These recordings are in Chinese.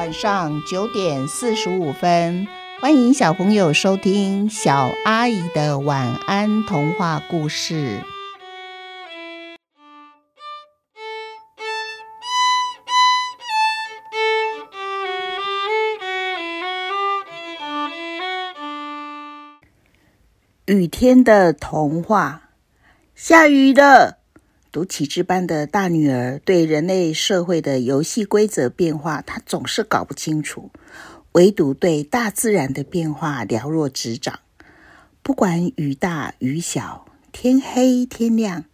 晚上九点四十五分，欢迎小朋友收听小阿姨的晚安童话故事。雨天的童话，下雨了。读启智班的大女儿对人类社会的游戏规则变化，她总是搞不清楚，唯独对大自然的变化了若指掌。不管雨大雨小，天黑天亮，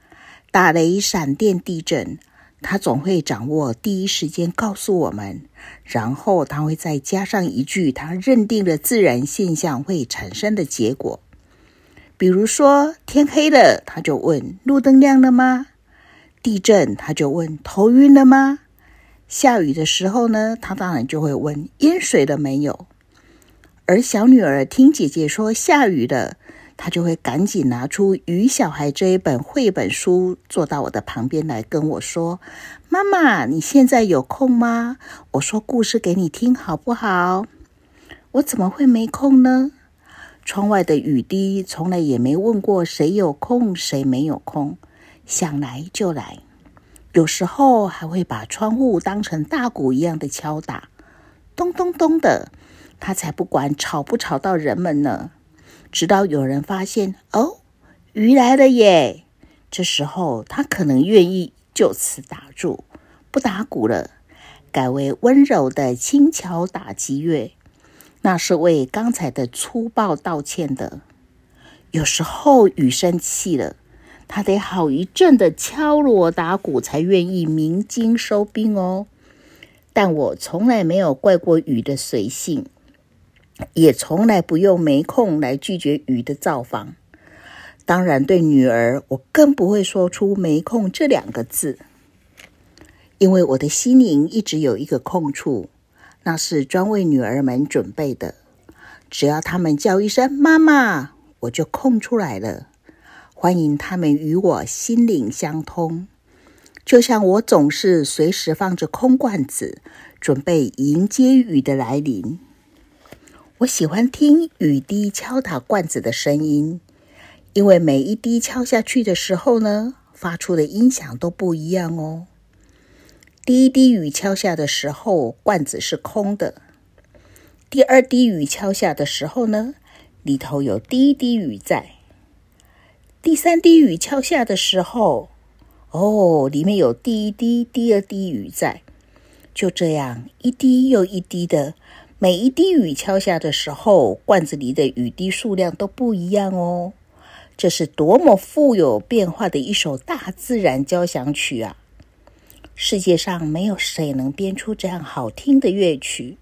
打雷闪电地震，她总会掌握第一时间告诉我们，然后她会再加上一句她认定的自然现象会产生的结果。比如说天黑了，她就问路灯亮了吗？地震，他就问头晕了吗？下雨的时候呢，他当然就会问淹水了没有。而小女儿听姐姐说下雨了，她就会赶紧拿出《雨小孩》这一本绘本书，坐到我的旁边来跟我说：“妈妈，你现在有空吗？我说故事给你听好不好？”我怎么会没空呢？窗外的雨滴从来也没问过谁有空，谁没有空。想来就来，有时候还会把窗户当成大鼓一样的敲打，咚咚咚的，他才不管吵不吵到人们呢。直到有人发现，哦，雨来了耶！这时候他可能愿意就此打住，不打鼓了，改为温柔的轻巧打击乐，那是为刚才的粗暴道歉的。有时候雨生气了。他得好一阵的敲锣打鼓才愿意鸣金收兵哦。但我从来没有怪过雨的随性，也从来不用没空来拒绝雨的造访。当然，对女儿，我更不会说出没空这两个字，因为我的心灵一直有一个空处，那是专为女儿们准备的。只要她们叫一声“妈妈”，我就空出来了。欢迎他们与我心灵相通，就像我总是随时放着空罐子，准备迎接雨的来临。我喜欢听雨滴敲打罐子的声音，因为每一滴敲下去的时候呢，发出的音响都不一样哦。第一滴雨敲下的时候，罐子是空的；第二滴雨敲下的时候呢，里头有第一滴雨在。第三滴雨敲下的时候，哦，里面有第一滴、第二滴雨在。就这样，一滴又一滴的，每一滴雨敲下的时候，罐子里的雨滴数量都不一样哦。这是多么富有变化的一首大自然交响曲啊！世界上没有谁能编出这样好听的乐曲。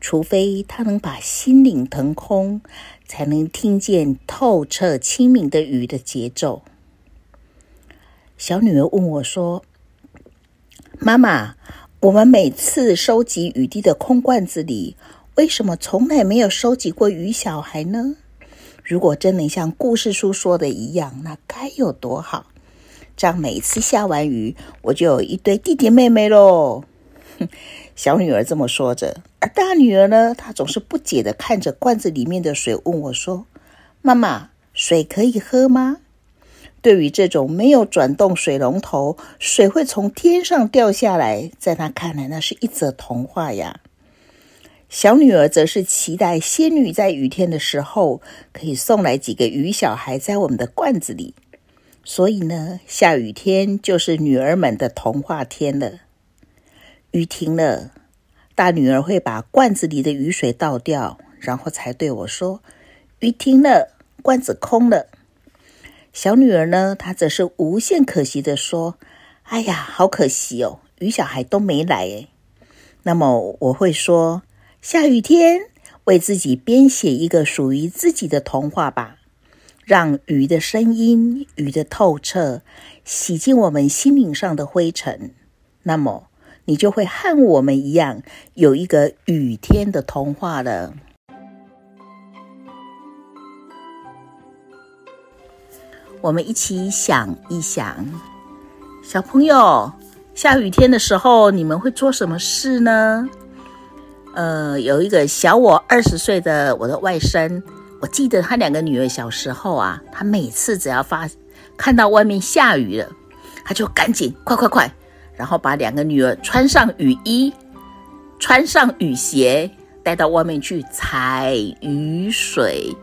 除非他能把心灵腾空，才能听见透彻清明的雨的节奏。小女儿问我说：“妈妈，我们每次收集雨滴的空罐子里，为什么从来没有收集过雨小孩呢？如果真能像故事书说的一样，那该有多好！这样每次下完雨，我就有一堆弟弟妹妹喽。” 小女儿这么说着，而大女儿呢，她总是不解地看着罐子里面的水，问我说：“妈妈，水可以喝吗？”对于这种没有转动水龙头，水会从天上掉下来，在她看来，那是一则童话呀。小女儿则是期待仙女在雨天的时候，可以送来几个雨小孩在我们的罐子里。所以呢，下雨天就是女儿们的童话天了。雨停了，大女儿会把罐子里的雨水倒掉，然后才对我说：“雨停了，罐子空了。”小女儿呢，她则是无限可惜的说：“哎呀，好可惜哦，雨小孩都没来诶。”那么我会说：“下雨天，为自己编写一个属于自己的童话吧，让雨的声音、雨的透彻，洗净我们心灵上的灰尘。”那么。你就会和我们一样，有一个雨天的童话了。我们一起想一想，小朋友，下雨天的时候，你们会做什么事呢？呃，有一个小我二十岁的我的外甥，我记得他两个女儿小时候啊，他每次只要发看到外面下雨了，他就赶紧快快快，然后把两个女儿穿上雨衣，穿上雨鞋，带到外面去踩雨水。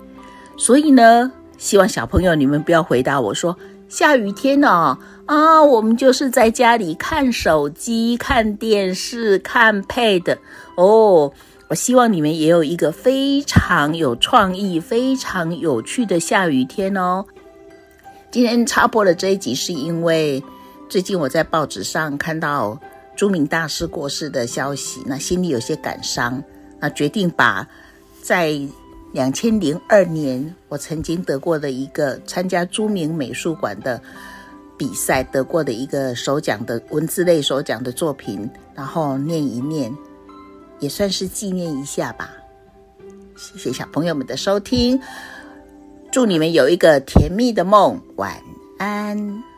所以呢，希望小朋友你们不要回答我说下雨天哦，啊，我们就是在家里看手机、看电视、看 Pad 哦。我希望你们也有一个非常有创意、非常有趣的下雨天哦。今天插播的这一集，是因为最近我在报纸上看到朱铭大师过世的消息，那心里有些感伤，那决定把在两千零二年我曾经得过的一个参加朱铭美术馆的比赛得过的一个首奖的文字类首奖的作品，然后念一念，也算是纪念一下吧。谢谢小朋友们的收听。祝你们有一个甜蜜的梦，晚安。